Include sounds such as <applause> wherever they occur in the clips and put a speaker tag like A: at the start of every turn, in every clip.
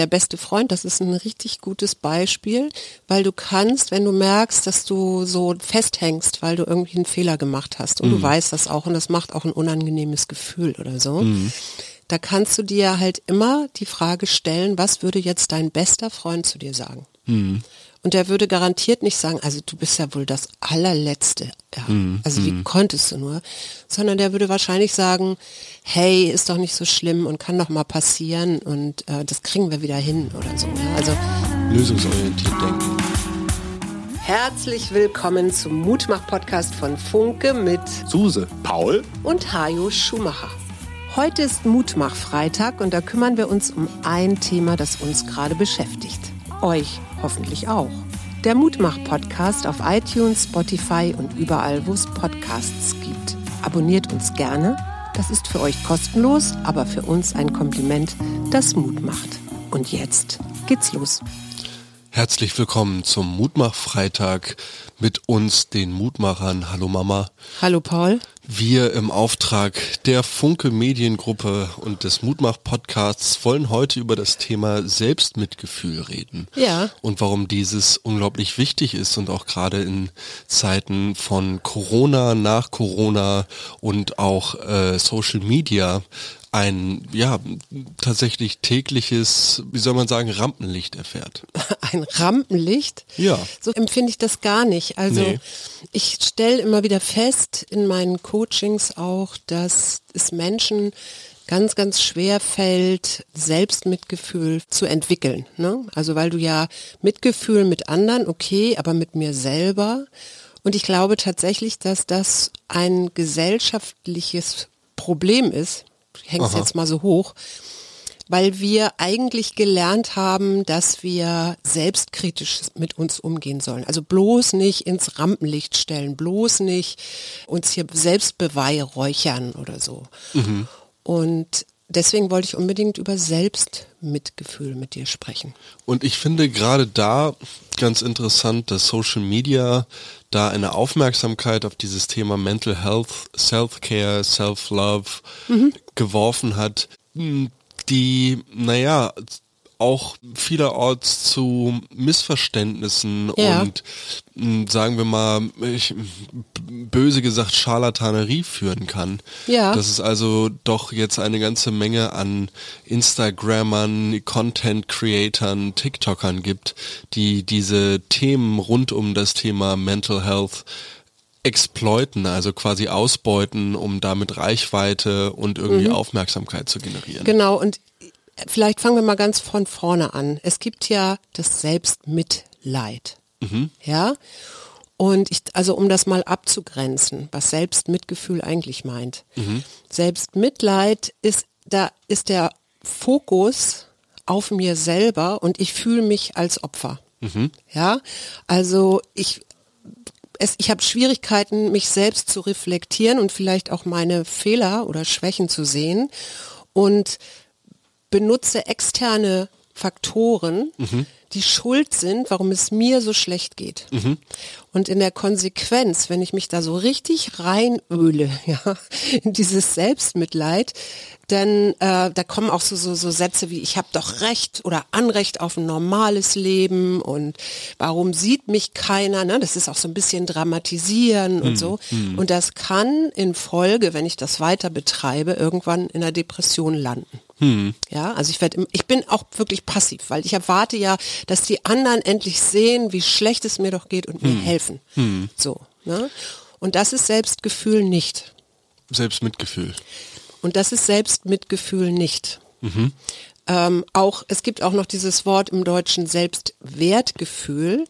A: Der beste Freund, das ist ein richtig gutes Beispiel, weil du kannst, wenn du merkst, dass du so festhängst, weil du irgendwie einen Fehler gemacht hast und mhm. du weißt das auch und das macht auch ein unangenehmes Gefühl oder so, mhm. da kannst du dir halt immer die Frage stellen, was würde jetzt dein bester Freund zu dir sagen? Mhm. Und der würde garantiert nicht sagen, also du bist ja wohl das allerletzte. Ja. Mm, also wie mm. konntest du nur? Sondern der würde wahrscheinlich sagen, hey, ist doch nicht so schlimm und kann doch mal passieren und äh, das kriegen wir wieder hin oder so. Ja. Also
B: lösungsorientiert denken.
A: Herzlich willkommen zum Mutmach-Podcast von Funke mit
B: Suse, Paul
A: und Hajo Schumacher. Heute ist Mutmach-Freitag und da kümmern wir uns um ein Thema, das uns gerade beschäftigt. Euch hoffentlich auch. Der Mutmach-Podcast auf iTunes, Spotify und überall, wo es Podcasts gibt. Abonniert uns gerne. Das ist für euch kostenlos, aber für uns ein Kompliment, das Mut macht. Und jetzt geht's los.
B: Herzlich willkommen zum Mutmach-Freitag mit uns, den Mutmachern. Hallo Mama.
A: Hallo Paul.
B: Wir im Auftrag der Funke Mediengruppe und des Mutmach Podcasts wollen heute über das Thema Selbstmitgefühl reden.
A: Ja.
B: Und warum dieses unglaublich wichtig ist und auch gerade in Zeiten von Corona, nach Corona und auch äh, Social Media ein, ja, tatsächlich tägliches, wie soll man sagen, Rampenlicht erfährt. <laughs>
A: Ein Rampenlicht?
B: Ja.
A: So empfinde ich das gar nicht. Also nee. ich stelle immer wieder fest in meinen Coachings auch, dass es Menschen ganz, ganz schwer fällt, Selbstmitgefühl zu entwickeln. Ne? Also weil du ja Mitgefühl mit anderen, okay, aber mit mir selber. Und ich glaube tatsächlich, dass das ein gesellschaftliches Problem ist, hänge es jetzt mal so hoch, weil wir eigentlich gelernt haben, dass wir selbstkritisch mit uns umgehen sollen. Also bloß nicht ins Rampenlicht stellen, bloß nicht uns hier selbst beweihräuchern oder so. Mhm. Und deswegen wollte ich unbedingt über Selbstmitgefühl mit dir sprechen.
B: Und ich finde gerade da ganz interessant, dass Social Media da eine Aufmerksamkeit auf dieses Thema Mental Health, Self-Care, Self-Love mhm. geworfen hat, die, naja, auch vielerorts zu Missverständnissen ja. und sagen wir mal, ich, böse gesagt, Scharlatanerie führen kann.
A: Ja.
B: Dass es also doch jetzt eine ganze Menge an Instagrammern, Content-Creatern, TikTokern gibt, die diese Themen rund um das Thema Mental Health exploiten, also quasi ausbeuten, um damit Reichweite und irgendwie mhm. Aufmerksamkeit zu generieren.
A: Genau, und vielleicht fangen wir mal ganz von vorne an. Es gibt ja das Selbstmitleid. Mhm. Ja. Und ich, also um das mal abzugrenzen, was Selbstmitgefühl eigentlich meint. Mhm. Selbstmitleid ist, da ist der Fokus auf mir selber und ich fühle mich als Opfer. Mhm. Ja, also ich es, ich habe Schwierigkeiten, mich selbst zu reflektieren und vielleicht auch meine Fehler oder Schwächen zu sehen und benutze externe Faktoren, mhm. Die schuld sind, warum es mir so schlecht geht. Mhm. Und in der Konsequenz, wenn ich mich da so richtig reinöle, <laughs> ja, in dieses Selbstmitleid, denn äh, da kommen auch so, so, so Sätze wie, ich habe doch Recht oder Anrecht auf ein normales Leben und warum sieht mich keiner? Ne? Das ist auch so ein bisschen dramatisieren und mm, so. Mm. Und das kann in Folge, wenn ich das weiter betreibe, irgendwann in einer Depression landen. Hm. Ja, also ich werde, ich bin auch wirklich passiv, weil ich erwarte ja, dass die anderen endlich sehen, wie schlecht es mir doch geht und hm. mir helfen. Hm. So, ne? Und das ist Selbstgefühl nicht.
B: Selbstmitgefühl.
A: Und das ist Selbstmitgefühl nicht. Mhm. Ähm, auch es gibt auch noch dieses Wort im Deutschen Selbstwertgefühl.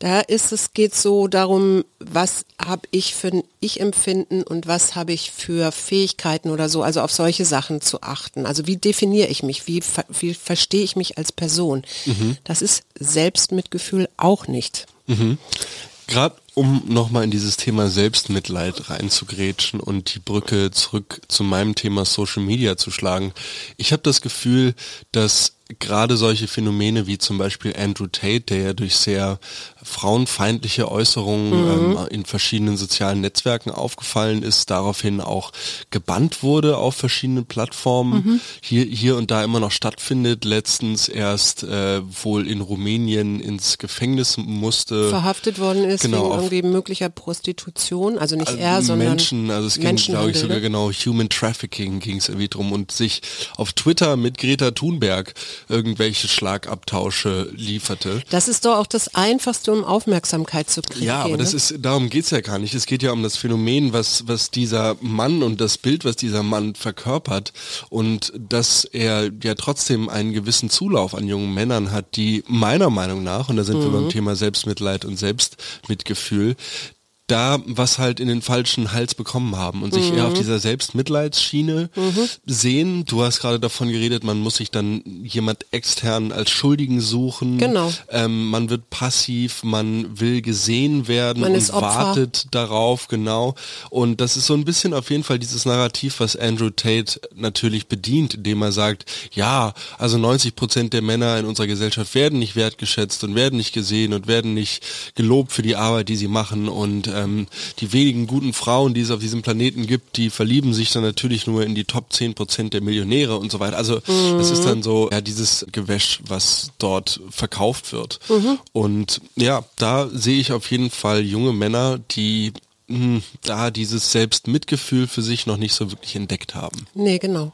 A: Da ist es geht so darum, was habe ich für ein Ich-Empfinden und was habe ich für Fähigkeiten oder so. Also auf solche Sachen zu achten. Also wie definiere ich mich? Wie, wie verstehe ich mich als Person? Mhm. Das ist Selbstmitgefühl auch nicht.
B: Mhm. Gerade um nochmal in dieses Thema Selbstmitleid reinzugrätschen und die Brücke zurück zu meinem Thema Social Media zu schlagen. Ich habe das Gefühl, dass gerade solche Phänomene wie zum Beispiel Andrew Tate, der ja durch sehr frauenfeindliche Äußerungen mhm. ähm, in verschiedenen sozialen Netzwerken aufgefallen ist, daraufhin auch gebannt wurde auf verschiedenen Plattformen, mhm. hier, hier und da immer noch stattfindet, letztens erst äh, wohl in Rumänien ins Gefängnis musste.
A: Verhaftet worden ist genau, wegen irgendwie möglicher Prostitution, also nicht
B: also
A: er, sondern
B: Menschen, also es ging, glaube ich, sogar ne? genau Human Trafficking ging es irgendwie drum und sich auf Twitter mit Greta Thunberg irgendwelche Schlagabtausche lieferte.
A: Das ist doch auch das Einfachste, um Aufmerksamkeit zu kriegen.
B: Ja, aber das ne? ist, darum geht's ja gar nicht. Es geht ja um das Phänomen, was, was dieser Mann und das Bild, was dieser Mann verkörpert und dass er ja trotzdem einen gewissen Zulauf an jungen Männern hat, die meiner Meinung nach, und da sind mhm. wir beim Thema Selbstmitleid und Selbstmitgefühl, da was halt in den falschen Hals bekommen haben und sich mhm. eher auf mhm. dieser Selbstmitleidsschiene mhm. sehen. Du hast gerade davon geredet, man muss sich dann jemand extern als Schuldigen suchen.
A: Genau.
B: Ähm, man wird passiv, man will gesehen werden
A: man
B: und wartet darauf, genau. Und das ist so ein bisschen auf jeden Fall dieses Narrativ, was Andrew Tate natürlich bedient, indem er sagt, ja, also 90 Prozent der Männer in unserer Gesellschaft werden nicht wertgeschätzt und werden nicht gesehen und werden nicht gelobt für die Arbeit, die sie machen und ähm, die wenigen guten Frauen, die es auf diesem Planeten gibt, die verlieben sich dann natürlich nur in die Top 10 Prozent der Millionäre und so weiter. Also mhm. das ist dann so ja dieses Gewäsch, was dort verkauft wird. Mhm. Und ja, da sehe ich auf jeden Fall junge Männer, die mh, hm, da dieses Selbstmitgefühl für sich noch nicht so wirklich entdeckt haben.
A: Nee, genau.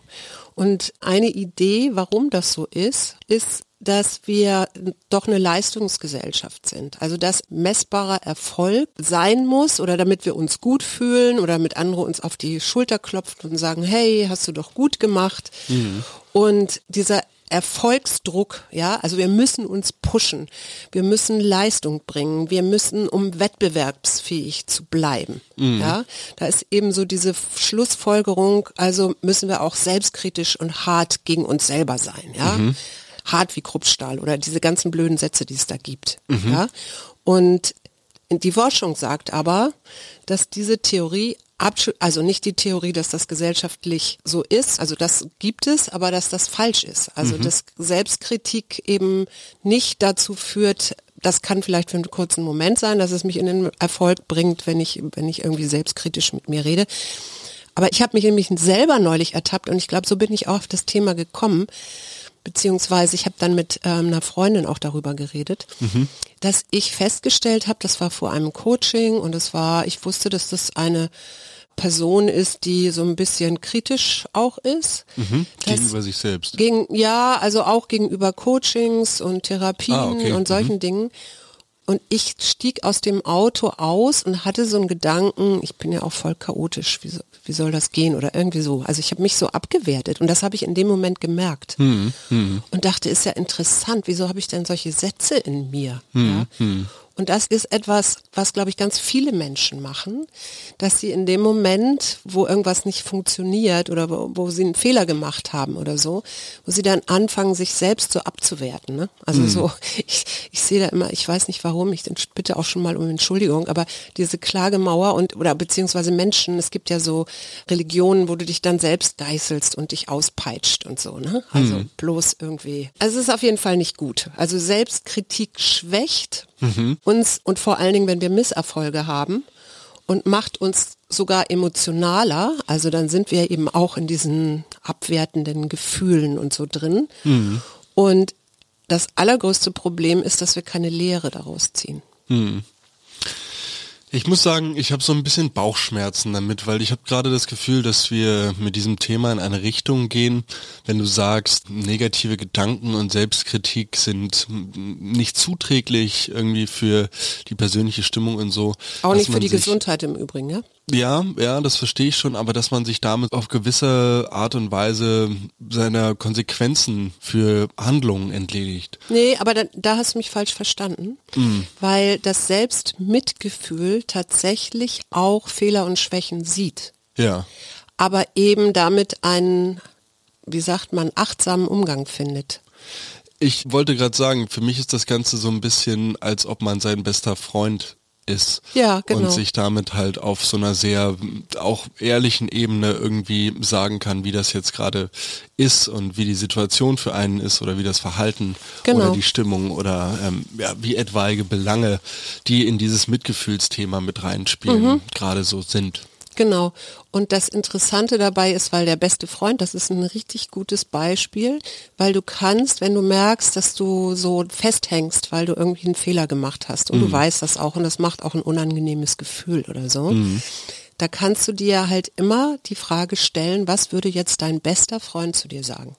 A: Und eine Idee, warum das so ist, ist, dass wir doch eine Leistungsgesellschaft sind. Also dass messbarer Erfolg sein muss oder damit wir uns gut fühlen oder mit anderen uns auf die Schulter klopfen und sagen, hey, hast du doch gut gemacht. Mhm. Und dieser Erfolgsdruck, ja, also wir müssen uns pushen, wir müssen Leistung bringen, wir müssen, um wettbewerbsfähig zu bleiben, mhm. ja, da ist eben so diese Schlussfolgerung, also müssen wir auch selbstkritisch und hart gegen uns selber sein, ja. Mhm hart wie Kruppstahl oder diese ganzen blöden Sätze, die es da gibt. Mhm. Ja? Und die Forschung sagt aber, dass diese Theorie also nicht die Theorie, dass das gesellschaftlich so ist, also das gibt es, aber dass das falsch ist. Also mhm. dass Selbstkritik eben nicht dazu führt, das kann vielleicht für einen kurzen Moment sein, dass es mich in den Erfolg bringt, wenn ich, wenn ich irgendwie selbstkritisch mit mir rede. Aber ich habe mich nämlich selber neulich ertappt und ich glaube, so bin ich auch auf das Thema gekommen, beziehungsweise ich habe dann mit ähm, einer Freundin auch darüber geredet, mhm. dass ich festgestellt habe, das war vor einem Coaching und es war, ich wusste, dass das eine Person ist, die so ein bisschen kritisch auch ist.
B: Mhm. Gegenüber sich selbst.
A: Gegen, ja, also auch gegenüber Coachings und Therapien ah, okay. und solchen mhm. Dingen. Und ich stieg aus dem Auto aus und hatte so einen Gedanken, ich bin ja auch voll chaotisch, wie, so, wie soll das gehen oder irgendwie so. Also ich habe mich so abgewertet und das habe ich in dem Moment gemerkt. Hm, hm. Und dachte, ist ja interessant, wieso habe ich denn solche Sätze in mir? Hm, ja? Und das ist etwas, was, glaube ich, ganz viele Menschen machen, dass sie in dem Moment, wo irgendwas nicht funktioniert oder wo, wo sie einen Fehler gemacht haben oder so, wo sie dann anfangen, sich selbst so abzuwerten. Ne? Also mhm. so, <laughs> ich, ich sehe da immer, ich weiß nicht warum, ich bitte auch schon mal um Entschuldigung, aber diese Klagemauer und oder beziehungsweise Menschen, es gibt ja so Religionen, wo du dich dann selbst geißelst und dich auspeitscht und so, ne? Also mhm. bloß irgendwie. Also es ist auf jeden Fall nicht gut. Also Selbstkritik schwächt mhm. Uns und vor allen Dingen, wenn wir Misserfolge haben und macht uns sogar emotionaler. Also dann sind wir eben auch in diesen abwertenden Gefühlen und so drin. Mhm. Und das allergrößte Problem ist, dass wir keine Lehre daraus ziehen. Mhm.
B: Ich muss sagen, ich habe so ein bisschen Bauchschmerzen damit, weil ich habe gerade das Gefühl, dass wir mit diesem Thema in eine Richtung gehen, wenn du sagst, negative Gedanken und Selbstkritik sind nicht zuträglich irgendwie für die persönliche Stimmung und so.
A: Auch nicht für die Gesundheit im Übrigen, ja?
B: Ja, ja, das verstehe ich schon, aber dass man sich damit auf gewisse Art und Weise seiner Konsequenzen für Handlungen entledigt.
A: Nee, aber da, da hast du mich falsch verstanden, mm. weil das Selbstmitgefühl tatsächlich auch Fehler und Schwächen sieht.
B: Ja.
A: Aber eben damit einen, wie sagt man, achtsamen Umgang findet.
B: Ich wollte gerade sagen, für mich ist das Ganze so ein bisschen, als ob man sein bester Freund ist.
A: Ja, genau.
B: Und sich damit halt auf so einer sehr auch ehrlichen Ebene irgendwie sagen kann, wie das jetzt gerade ist und wie die Situation für einen ist oder wie das Verhalten
A: Genau.
B: oder die Stimmung oder ähm, ja, wie etwaige Belange, die in dieses Mitgefühlsthema mit reinspielen,
A: Mhm.
B: gerade so sind.
A: Genau. Und das Interessante dabei ist, weil der beste Freund, das ist ein richtig gutes Beispiel, weil du kannst, wenn du merkst, dass du so festhängst, weil du irgendwie einen Fehler gemacht hast und du weißt das auch und das macht auch ein unangenehmes Gefühl oder so, da kannst du dir halt immer die Frage stellen, was würde jetzt dein bester Freund zu dir sagen?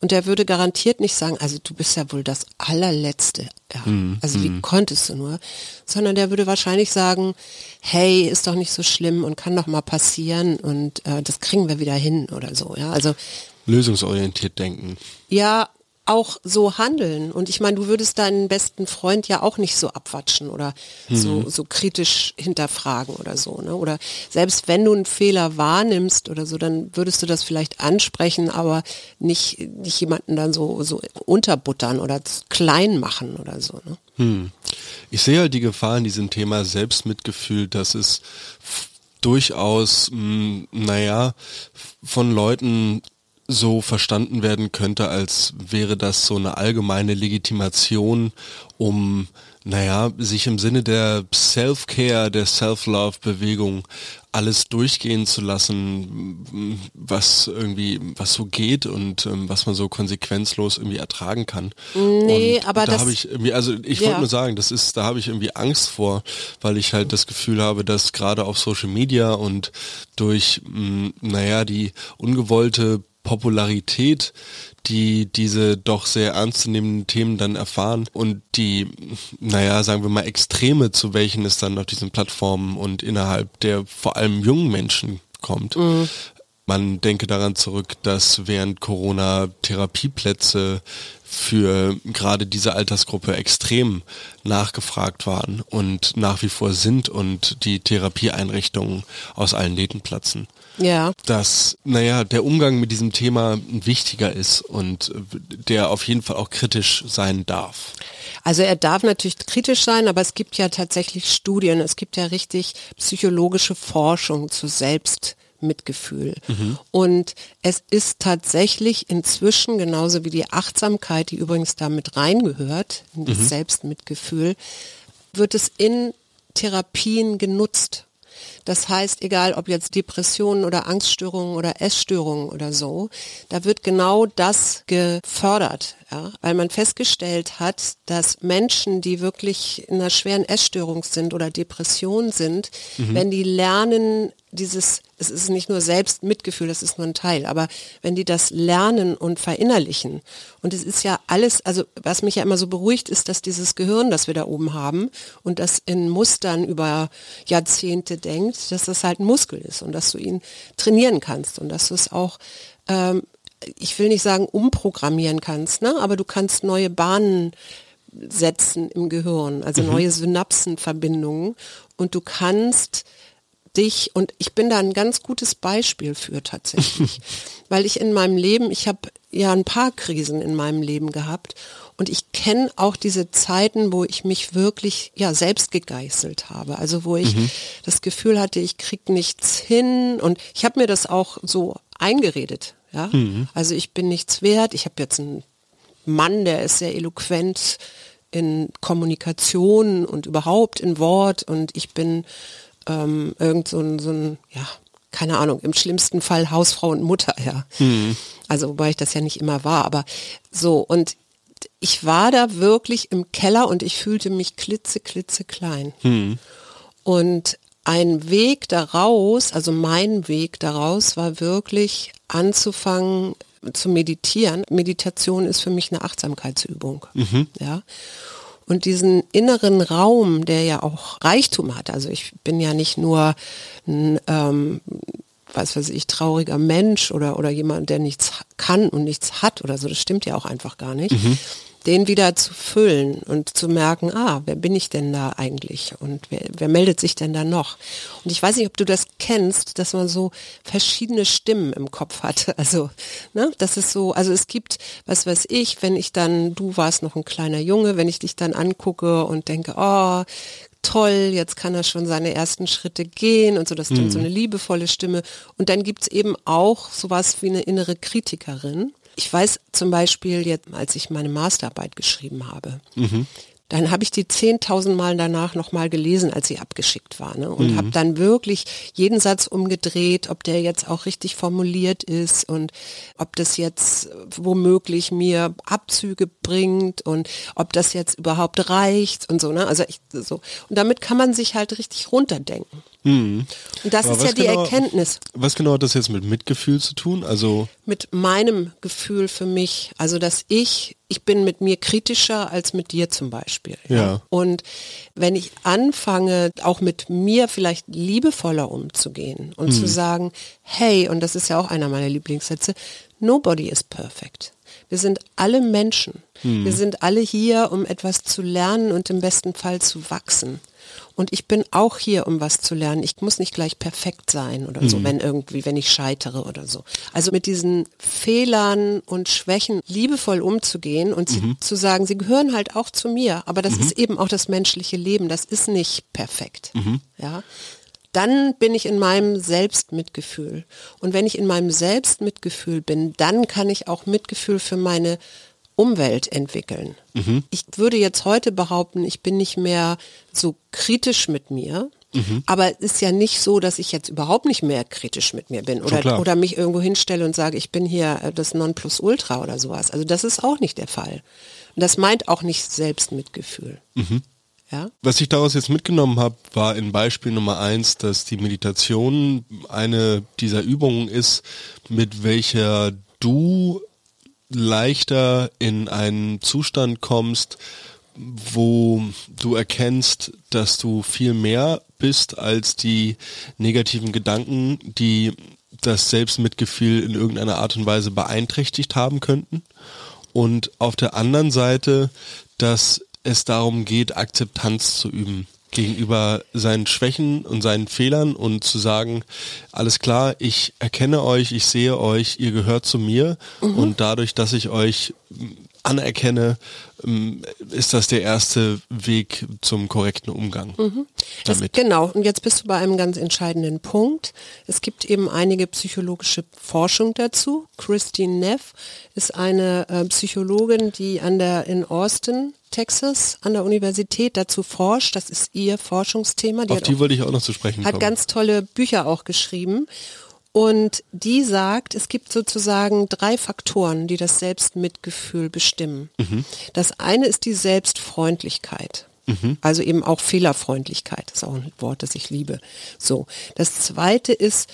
A: Und der würde garantiert nicht sagen, also du bist ja wohl das allerletzte. Ja. Also wie konntest du nur? Sondern der würde wahrscheinlich sagen, hey, ist doch nicht so schlimm und kann doch mal passieren und äh, das kriegen wir wieder hin oder so. Ja, also
B: Lösungsorientiert denken.
A: ja auch so handeln. Und ich meine, du würdest deinen besten Freund ja auch nicht so abwatschen oder so, so kritisch hinterfragen oder so. Ne? Oder selbst wenn du einen Fehler wahrnimmst oder so, dann würdest du das vielleicht ansprechen, aber nicht, nicht jemanden dann so, so unterbuttern oder klein machen oder so. Ne?
B: Hm. Ich sehe halt die Gefahr in diesem Thema Selbstmitgefühl, dass es durchaus, mh, naja, von Leuten so verstanden werden könnte, als wäre das so eine allgemeine Legitimation, um, naja, sich im Sinne der Self-Care, der Self-Love-Bewegung alles durchgehen zu lassen, was irgendwie, was so geht und ähm, was man so konsequenzlos irgendwie ertragen kann.
A: Nee,
B: und
A: aber
B: da habe ich irgendwie, also ich
A: Ja.
B: wollte nur sagen, das ist, da habe ich irgendwie Angst vor, weil ich halt das Gefühl habe, dass gerade auf Social Media und durch, mh, naja, die ungewollte Popularität, die diese doch sehr ernstzunehmenden Themen dann erfahren und die, naja, sagen wir mal, Extreme, zu welchen es dann auf diesen Plattformen und innerhalb der vor allem jungen Menschen kommt. Man denke daran zurück, dass während Corona Therapieplätze für gerade diese Altersgruppe extrem nachgefragt waren und nach wie vor sind und die Therapieeinrichtungen aus allen Nähten platzen.
A: Ja.
B: Dass, naja, der Umgang mit diesem Thema wichtiger ist und der auf jeden Fall auch kritisch sein darf.
A: Also er darf natürlich kritisch sein, aber es gibt ja tatsächlich Studien, es gibt ja richtig psychologische Forschung zu Selbstmitgefühl. Und es ist tatsächlich inzwischen, genauso wie die Achtsamkeit, die übrigens damit reingehört, in das Selbstmitgefühl, wird es in Therapien genutzt. Das heißt, egal ob jetzt Depressionen oder Angststörungen oder Essstörungen oder so, da wird genau das gefördert, ja, weil man festgestellt hat, dass Menschen, die wirklich in einer schweren Essstörung sind oder Depression sind, wenn die lernen, dieses, es ist nicht nur Selbstmitgefühl, das ist nur ein Teil, aber wenn die das lernen und verinnerlichen, und es ist ja alles, also was mich ja immer so beruhigt, ist, dass dieses Gehirn, das wir da oben haben und das in Mustern über Jahrzehnte denkt, dass das halt ein Muskel ist und dass du ihn trainieren kannst und dass du es auch, ähm, ich will nicht sagen umprogrammieren kannst, ne? aber du kannst neue Bahnen setzen im Gehirn, also neue Synapsenverbindungen und du kannst dich und ich bin da ein ganz gutes Beispiel für tatsächlich, <laughs> weil ich in meinem Leben, ich habe ja ein paar Krisen in meinem Leben gehabt und ich kenne auch diese Zeiten, wo ich mich wirklich ja selbst gegeißelt habe, also wo ich das Gefühl hatte, ich krieg nichts hin und ich habe mir das auch so eingeredet, ja? Also ich bin nichts wert, ich habe jetzt einen Mann, der ist sehr eloquent in Kommunikation und überhaupt in Wort und ich bin ähm, irgend so ein, so ein, ja, keine Ahnung, im schlimmsten Fall Hausfrau und Mutter, ja. Also wobei ich das ja nicht immer war, aber so und ich war da wirklich im Keller und ich fühlte mich klitze, klitze klein. Und ein Weg daraus, also mein Weg daraus war wirklich anzufangen zu meditieren. Meditation ist für mich eine Achtsamkeitsübung. Ja. Und diesen inneren Raum, der ja auch Reichtum hat, also ich bin ja nicht nur ein, ähm, was weiß ich, trauriger Mensch oder, oder jemand, der nichts kann und nichts hat oder so, das stimmt ja auch einfach gar nicht. Den wieder zu füllen und zu merken, ah, wer bin ich denn da eigentlich und wer, wer meldet sich denn da noch? Und ich weiß nicht, ob du das kennst, dass man so verschiedene Stimmen im Kopf hat. <laughs> Also, ne, das ist so, also es gibt, was weiß ich, wenn ich dann, du warst noch ein kleiner Junge, wenn ich dich dann angucke und denke, oh, toll, jetzt kann er schon seine ersten Schritte gehen und so, das ist dann so eine liebevolle Stimme. Und dann gibt's eben auch sowas wie eine innere Kritikerin. Ich weiß zum Beispiel jetzt, als ich meine Masterarbeit geschrieben habe, dann habe ich die 10.000 Mal danach nochmal gelesen, als sie abgeschickt war. Ne? Und habe dann wirklich jeden Satz umgedreht, ob der jetzt auch richtig formuliert ist und ob das jetzt womöglich mir Abzüge bringt und ob das jetzt überhaupt reicht und so. Ne? Also ich, so. Und damit kann man sich halt richtig runterdenken. Und das
B: Aber
A: ist ja die
B: genau-
A: Erkenntnis
B: Was genau hat das jetzt mit Mitgefühl zu tun? Also,
A: mit meinem Gefühl für mich, also dass ich, ich bin mit mir kritischer als mit dir zum Beispiel.
B: Ja.
A: Und wenn ich anfange, auch mit mir vielleicht liebevoller umzugehen und zu sagen, hey, und das ist ja auch einer meiner Lieblingssätze, nobody is perfect. Wir sind alle Menschen. Wir sind alle hier, um etwas zu lernen und im besten Fall zu wachsen. Und ich bin auch hier, um was zu lernen. Ich muss nicht gleich perfekt sein oder so, wenn irgendwie, wenn ich scheitere oder so. Also mit diesen Fehlern und Schwächen liebevoll umzugehen und sie zu sagen, sie gehören halt auch zu mir. Aber das ist eben auch das menschliche Leben. Das ist nicht perfekt. Ja. Dann bin ich in meinem Selbstmitgefühl. Und wenn ich in meinem Selbstmitgefühl bin, dann kann ich auch Mitgefühl für meine Umwelt entwickeln. Ich würde jetzt heute behaupten, ich bin nicht mehr so kritisch mit mir. Aber es ist ja nicht so, dass ich jetzt überhaupt nicht mehr kritisch mit mir bin oder, oder mich irgendwo hinstelle und sage, ich bin hier äh, das Nonplusultra oder sowas. Also das ist auch nicht der Fall. Und das meint auch nicht Selbstmitgefühl. Ja?
B: was ich daraus jetzt mitgenommen habe, war in Beispiel Nummer eins, dass die Meditation eine dieser Übungen ist, mit welcher du leichter in einen Zustand kommst, wo du erkennst, dass du viel mehr bist als die negativen Gedanken, die das Selbstmitgefühl in irgendeiner Art und Weise beeinträchtigt haben könnten. Und auf der anderen Seite, dass es darum geht, Akzeptanz zu üben gegenüber seinen Schwächen und seinen Fehlern und zu sagen, alles klar, ich erkenne euch, ich sehe euch, ihr gehört zu mir. Und dadurch, dass ich euch anerkenne, mm, ist das der erste Weg zum korrekten Umgang
A: Das,
B: damit.
A: genau, und jetzt bist du bei einem ganz entscheidenden Punkt. Es gibt eben einige psychologische Forschung dazu. Christine Neff ist eine äh, Psychologin, die an der in Austin, Texas, an der Universität dazu forscht. Das ist ihr Forschungsthema. Die
B: Auf
A: hat
B: die wollte ich auch noch zu sprechen
A: hat
B: kommen.
A: ganz tolle Bücher auch geschrieben. Und die sagt, es gibt sozusagen drei Faktoren, die das Selbstmitgefühl bestimmen. Das eine ist die Selbstfreundlichkeit. Also eben auch Fehlerfreundlichkeit, das ist auch ein Wort, das ich liebe. So. Das zweite ist,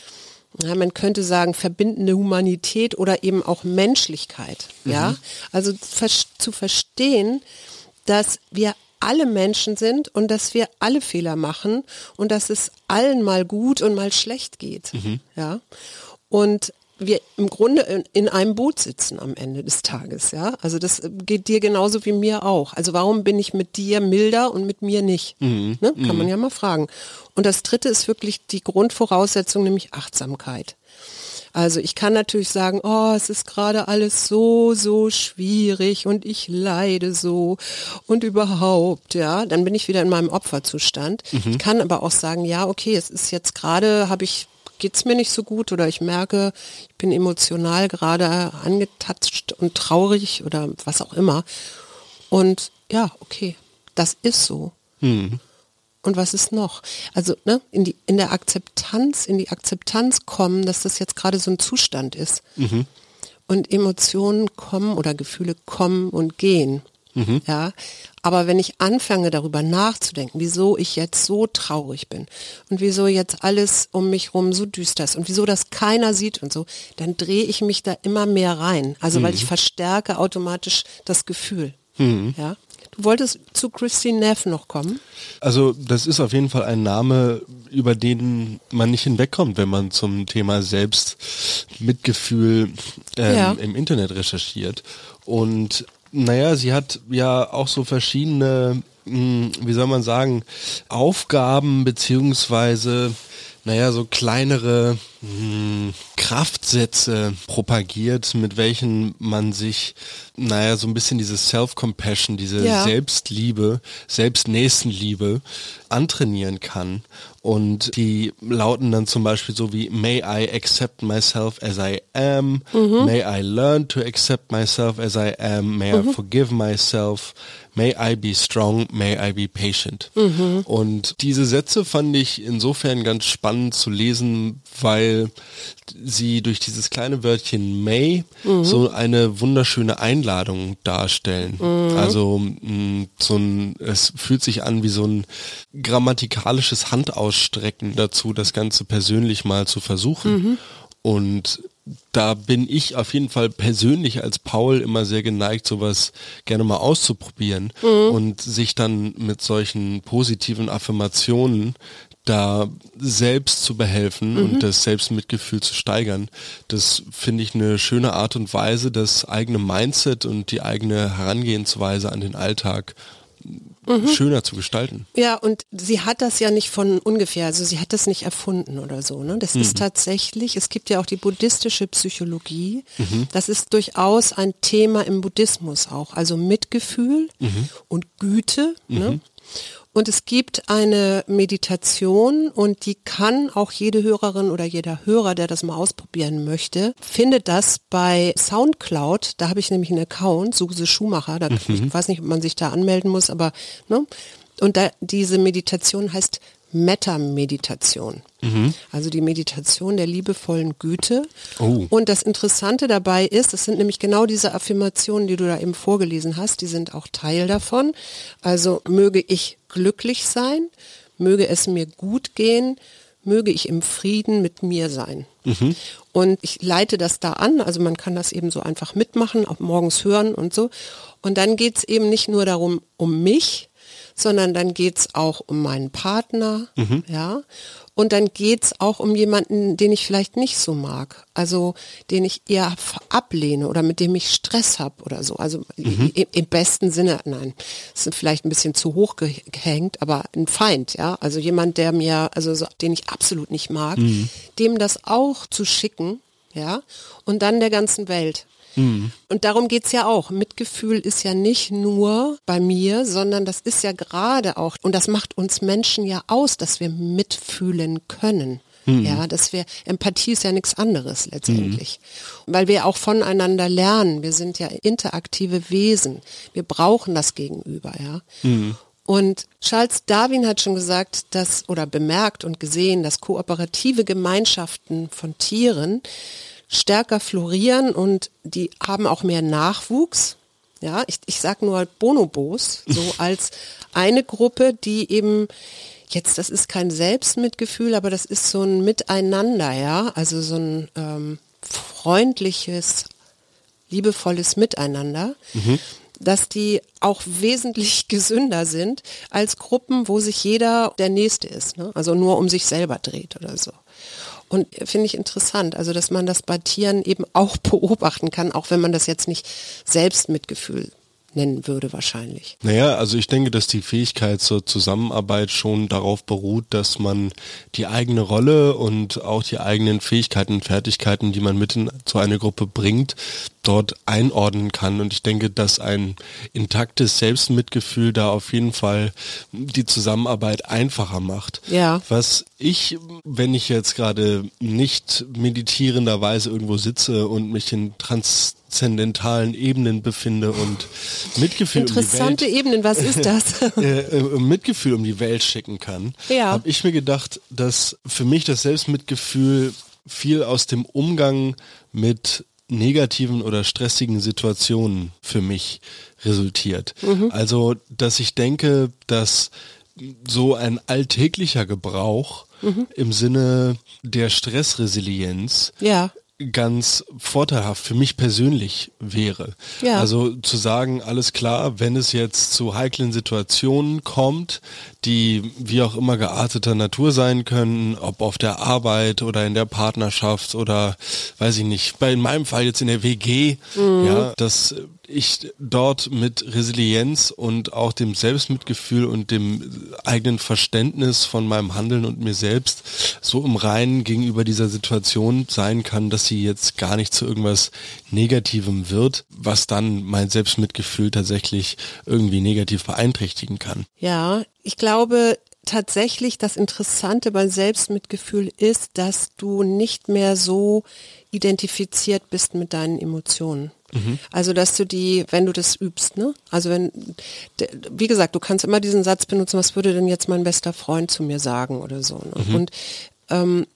A: ja, man könnte sagen, verbindende Humanität oder eben auch Menschlichkeit. Ja, also zu verstehen, dass wir alle Menschen sind und dass wir alle Fehler machen und dass es allen mal gut und mal schlecht geht. Ja. Und wir im Grunde in, in einem Boot sitzen am Ende des Tages, ja. Also das geht dir genauso wie mir auch. Also warum bin ich mit dir milder und mit mir nicht? Ne? Kann man ja mal fragen. Und das dritte ist wirklich die Grundvoraussetzung, nämlich Achtsamkeit. Also ich kann natürlich sagen, oh, es ist gerade alles so, so schwierig und ich leide so und überhaupt, ja, dann bin ich wieder in meinem Opferzustand. Ich kann aber auch sagen, ja, okay, es ist jetzt gerade, habe ich, geht's mir nicht so gut oder ich merke, ich bin emotional gerade angetatscht und traurig oder was auch immer. Und ja, okay, das ist so. Und was ist noch? Also ne, in, die, in der Akzeptanz, in die Akzeptanz kommen, dass das jetzt gerade so ein Zustand ist. Und Emotionen kommen oder Gefühle kommen und gehen. Ja, aber wenn ich anfange darüber nachzudenken, wieso ich jetzt so traurig bin und wieso jetzt alles um mich rum so düster ist und wieso das keiner sieht und so, dann drehe ich mich da immer mehr rein. Also weil ich verstärke automatisch das Gefühl. Ja. Du wolltest zu Christine Neff noch kommen?
B: Also das ist auf jeden Fall ein Name, über den man nicht hinwegkommt, wenn man zum Thema Selbstmitgefühl ähm,
A: Ja.
B: im Internet recherchiert. Und naja, sie hat ja auch so verschiedene, mh, wie soll man sagen, Aufgaben beziehungsweise naja, so kleinere Kraftsätze propagiert, mit welchen man sich, naja, so ein bisschen diese Self-Compassion, diese
A: Ja.
B: Selbstliebe, Selbstnächstenliebe antrainieren kann. Und die lauten dann zum Beispiel so wie, may I accept myself as I am, may I learn to accept myself as I am, may I forgive myself, may I be strong, may I be patient. Und diese Sätze fand ich insofern ganz spannend zu lesen, weil sie durch dieses kleine Wörtchen may so eine wunderschöne Einladung darstellen. Also mh, so ein, es fühlt sich an wie so ein grammatikalisches Handausstrecken dazu, das Ganze persönlich mal zu versuchen. Und da bin ich auf jeden Fall persönlich als Paul immer sehr geneigt, sowas gerne mal auszuprobieren und sich dann mit solchen positiven Affirmationen da selbst zu behelfen und das Selbstmitgefühl zu steigern. Das finde ich eine schöne Art und Weise, das eigene Mindset und die eigene Herangehensweise an den Alltag schöner zu gestalten.
A: Ja, und sie hat das ja nicht von ungefähr, also sie hat das nicht erfunden oder so. Ne? Das ist tatsächlich, es gibt ja auch die buddhistische Psychologie, das ist durchaus ein Thema im Buddhismus auch, also Mitgefühl und Güte. Ne? Und es gibt eine Meditation und die kann auch jede Hörerin oder jeder Hörer, der das mal ausprobieren möchte, findet das bei Soundcloud. Da habe ich nämlich einen Account, Suse Schumacher. Da, Ich weiß nicht, ob man sich da anmelden muss, aber ne? und da, diese Meditation heißt Metta-Meditation. Also die Meditation der liebevollen Güte.
B: Oh.
A: Und das Interessante dabei ist, es sind nämlich genau diese Affirmationen, die du da eben vorgelesen hast, die sind auch Teil davon. Also möge ich glücklich sein, möge es mir gut gehen, möge ich im Frieden mit mir sein. Und ich leite das da an, also man kann das eben so einfach mitmachen, auch morgens hören und so. Und dann geht es eben nicht nur darum, um mich, sondern dann geht es auch um meinen Partner, ja. Und dann geht es auch um jemanden, den ich vielleicht nicht so mag, also den ich eher ablehne oder mit dem ich Stress habe oder so. Also i- im besten Sinne, nein, das ist vielleicht ein bisschen zu hoch ge- gehängt, aber ein Feind, ja. Also jemand, der mir, also so, den ich absolut nicht mag, dem das auch zu schicken, ja, und dann der ganzen Welt. Und darum geht's ja auch. Mitgefühl ist ja nicht nur bei mir, sondern das ist ja gerade auch, und das macht uns Menschen ja aus, dass wir mitfühlen können. Ja, dass wir, Empathie ist ja nichts anderes letztendlich. Weil wir auch voneinander lernen. Wir sind ja interaktive Wesen. Wir brauchen das Gegenüber, ja. Und Charles Darwin hat schon gesagt, dass, oder bemerkt und gesehen, dass kooperative Gemeinschaften von Tieren stärker florieren und die haben auch mehr Nachwuchs. Ja, ich, ich sag nur Bonobos, so <laughs> als eine Gruppe, die eben jetzt, das ist kein Selbstmitgefühl, aber das ist so ein Miteinander, ja, also so ein ähm, freundliches, liebevolles Miteinander, dass die auch wesentlich <laughs> gesünder sind als Gruppen, wo sich jeder der Nächste ist, ne? also nur um sich selber dreht oder so. Und finde ich interessant, also dass man das bei Tieren eben auch beobachten kann, auch wenn man das jetzt nicht Selbstmitgefühl nennen würde wahrscheinlich.
B: Naja, also ich denke, dass die Fähigkeit zur Zusammenarbeit schon darauf beruht, dass man die eigene Rolle und auch die eigenen Fähigkeiten und Fertigkeiten, die man mit in so eine Gruppe bringt, dort einordnen kann. Und ich denke, dass ein intaktes Selbstmitgefühl da auf jeden Fall die Zusammenarbeit einfacher macht.
A: Ja.
B: Was ich, wenn ich jetzt gerade nicht meditierenderweise irgendwo sitze und mich in transzendentalen Ebenen befinde und Mitgefühl um die Welt
A: Interessante Ebenen, was ist das? <laughs>
B: äh, äh, Mitgefühl um die Welt schicken kann,
A: Ja.
B: habe ich mir gedacht, dass für mich das Selbstmitgefühl viel aus dem Umgang mit negativen oder stressigen Situationen für mich resultiert. Also, dass ich denke, dass so ein alltäglicher Gebrauch im Sinne der Stressresilienz
A: ja.
B: Ganz vorteilhaft für mich persönlich wäre.
A: Ja.
B: Also zu sagen, alles klar, wenn es jetzt zu heiklen Situationen kommt, die wie auch immer gearteter Natur sein können, ob auf der Arbeit oder in der Partnerschaft oder weiß ich nicht, bei in meinem Fall jetzt in der WG, ja, dass ich dort mit Resilienz und auch dem Selbstmitgefühl und dem eigenen Verständnis von meinem Handeln und mir selbst so im Reinen gegenüber dieser Situation sein kann, dass sie jetzt gar nicht zu irgendwas Negativem wird, was dann mein Selbstmitgefühl tatsächlich irgendwie negativ beeinträchtigen kann.
A: Ja, ich glaube, tatsächlich das Interessante beim Selbstmitgefühl ist, dass du nicht mehr so identifiziert bist mit deinen Emotionen. Mhm. Also dass du die, wenn du das übst, ne? Also wenn, wie gesagt, du kannst immer diesen Satz benutzen, was würde denn jetzt mein bester Freund zu mir sagen oder so. Ne? Mhm. Und, ähm,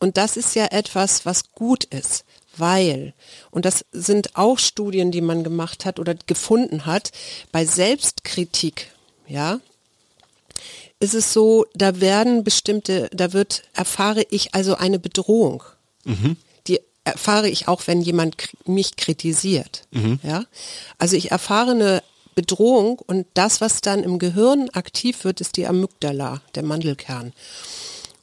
A: und das ist ja etwas, was gut ist, weil, und das sind auch Studien, die man gemacht hat oder gefunden hat, bei Selbstkritik, ja, ist es so, da werden bestimmte, da wird, erfahre ich also eine Bedrohung. Mhm. Erfahre ich auch, wenn jemand mich kritisiert. Mhm. Ja? Also ich erfahre eine Bedrohung und das, was dann im Gehirn aktiv wird, ist die Amygdala, der Mandelkern.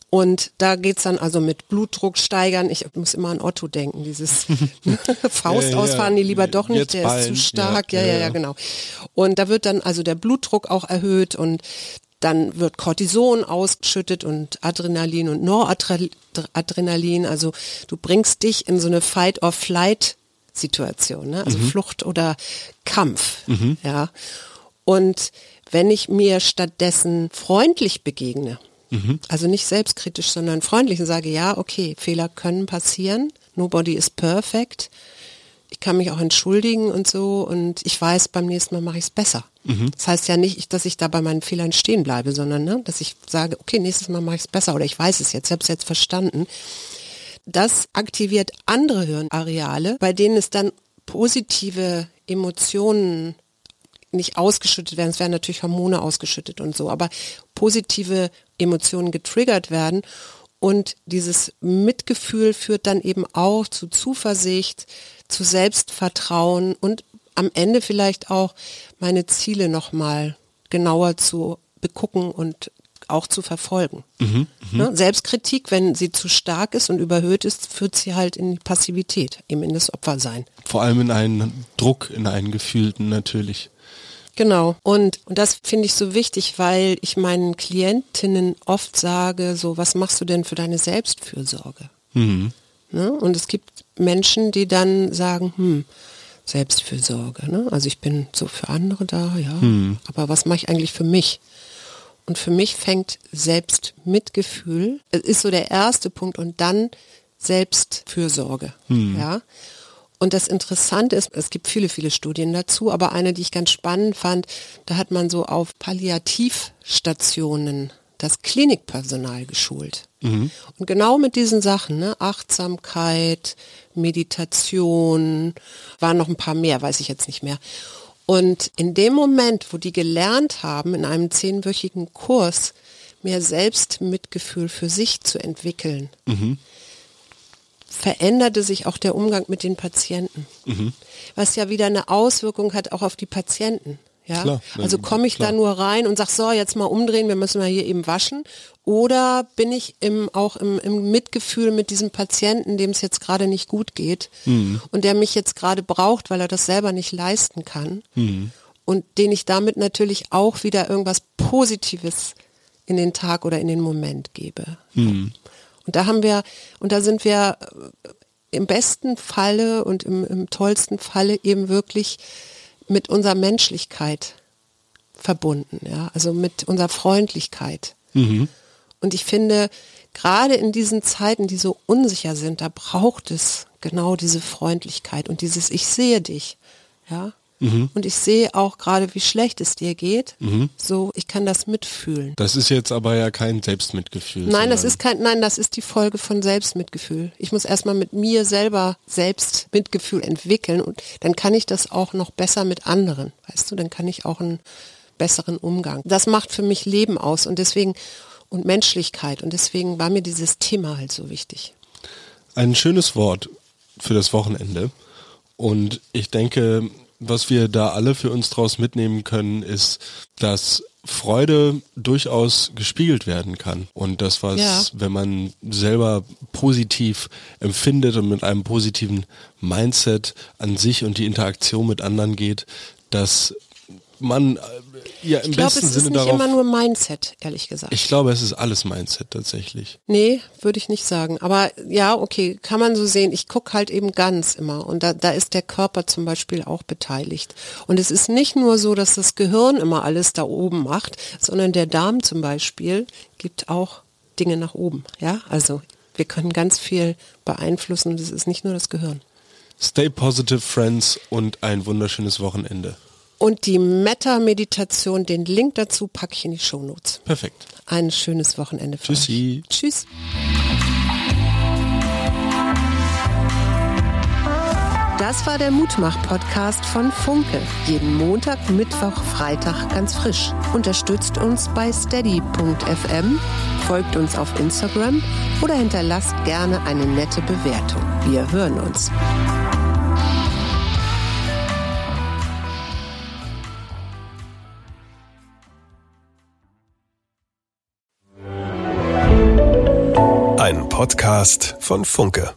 A: Und da geht es dann also mit Blutdruck steigern. Ich muss immer an Otto denken, dieses <laughs> Faust ja, ausfahren, die lieber doch nicht, der ist zu stark. Ja, ja, ja, ja, genau. Und da wird dann also der Blutdruck auch erhöht und dann wird Cortison ausgeschüttet und Adrenalin und Noradrenalin. Also du bringst dich in so eine Fight-or-Flight-Situation, ne? also mhm. Flucht oder Kampf. Mhm. Ja. Und wenn ich mir stattdessen freundlich begegne, mhm. also nicht selbstkritisch, sondern freundlich und sage, ja, okay, Fehler können passieren, nobody is perfect, ich kann mich auch entschuldigen und so und ich weiß, beim nächsten Mal mache ich es besser. Mhm. Das heißt ja nicht, dass ich da bei meinen Fehlern stehen bleibe, sondern ne, dass ich sage, okay, nächstes Mal mache ich es besser oder ich weiß es jetzt, ich habe es jetzt verstanden. Das aktiviert andere Hirnareale, bei denen es dann positive Emotionen nicht ausgeschüttet werden, es werden natürlich Hormone ausgeschüttet und so, aber positive Emotionen getriggert werden und dieses Mitgefühl führt dann eben auch zu Zuversicht, zu Selbstvertrauen und am Ende vielleicht auch meine Ziele nochmal genauer zu begucken und auch zu verfolgen. Mhm, mh. ne? Selbstkritik, wenn sie zu stark ist und überhöht ist, führt sie halt in die Passivität, eben in das Opfersein.
B: Vor allem in einen Druck, in einen gefühlten natürlich.
A: Genau. Und, und das finde ich so wichtig, weil ich meinen Klientinnen oft sage, so, was machst du denn für deine Selbstfürsorge? Mhm. Ne? Und es gibt Menschen, die dann sagen, hm, Selbstfürsorge. Ne? Also ich bin so für andere da, ja. Mhm. Aber was mache ich eigentlich für mich? Und für mich fängt Selbstmitgefühl, es ist so der erste Punkt und dann Selbstfürsorge. Mhm. Ja. Und das Interessante ist, es gibt viele, viele Studien dazu, aber eine, die ich ganz spannend fand, da hat man so auf Palliativstationen das Klinikpersonal geschult. Mhm. Und genau mit diesen Sachen, ne, Achtsamkeit, Meditation, waren noch ein paar mehr, weiß ich jetzt nicht mehr. Und in dem Moment, wo die gelernt haben, in einem zehnwöchigen Kurs, mehr Selbstmitgefühl für sich zu entwickeln, mhm veränderte sich auch der Umgang mit den Patienten. Mhm. Was ja wieder eine Auswirkung hat auch auf die Patienten. Ja, klar, also komme ich klar. da nur rein und sag so, jetzt mal umdrehen, wir müssen mal hier eben waschen. Oder bin ich im, auch im, im Mitgefühl mit diesem Patienten, dem es jetzt gerade nicht gut geht mhm. und der mich jetzt gerade braucht, weil er das selber nicht leisten kann. Mhm. Und den ich damit natürlich auch wieder irgendwas Positives in den Tag oder in den Moment gebe. Mhm. Und da haben wir, und da sind wir äh, im besten Falle und im, im tollsten Falle eben wirklich mit unserer Menschlichkeit verbunden, ja, also mit unserer Freundlichkeit. Mhm. Und ich finde, gerade in diesen Zeiten, die so unsicher sind, da braucht es genau diese Freundlichkeit und dieses Ich sehe dich, ja. Mhm. Und ich sehe auch gerade, wie schlecht es dir geht. Mhm. So, ich kann das mitfühlen.
B: Das ist jetzt aber ja kein Selbstmitgefühl.
A: Nein, das ist kein, nein, das ist die Folge von Selbstmitgefühl. Ich muss erstmal mit mir selber Selbstmitgefühl entwickeln und dann kann ich das auch noch besser mit anderen. Weißt du, dann kann ich auch einen besseren Umgang. Das macht für mich Leben aus und deswegen und Menschlichkeit und deswegen war mir dieses Thema halt so wichtig.
B: Ein schönes Wort für das Wochenende. Und ich denke, was wir da alle für uns draus mitnehmen können, ist, dass Freude durchaus gespiegelt werden kann. Und das, was, ja. wenn man selber positiv empfindet und mit einem positiven Mindset an sich und die Interaktion mit anderen geht, dass man äh, ja im
A: ich glaub,
B: besten
A: es
B: Sinne
A: ist nicht
B: darauf.
A: immer nur Mindset, ehrlich gesagt.
B: Ich glaube, es ist alles Mindset tatsächlich.
A: Nee, würde ich nicht sagen. Aber ja, okay, kann man so sehen. Ich gucke halt eben ganz immer. Und da, da ist der Körper zum Beispiel auch beteiligt. Und es ist nicht nur so, dass das Gehirn immer alles da oben macht, sondern der Darm zum Beispiel gibt auch Dinge nach oben. Ja, also wir können ganz viel beeinflussen. Das ist nicht nur das Gehirn.
B: Stay positive, Friends, und ein wunderschönes Wochenende.
A: Und die Meta-Meditation, den Link dazu packe ich in die Shownotes.
B: Perfekt.
A: Ein schönes Wochenende für
B: Tschüssi.
A: euch. Tschüss. Das war der Mutmach-Podcast von Funke. Jeden Montag, Mittwoch, Freitag ganz frisch. Unterstützt uns bei steady.fm, folgt uns auf Instagram oder hinterlasst gerne eine nette Bewertung. Wir hören uns.
C: Podcast von Funke.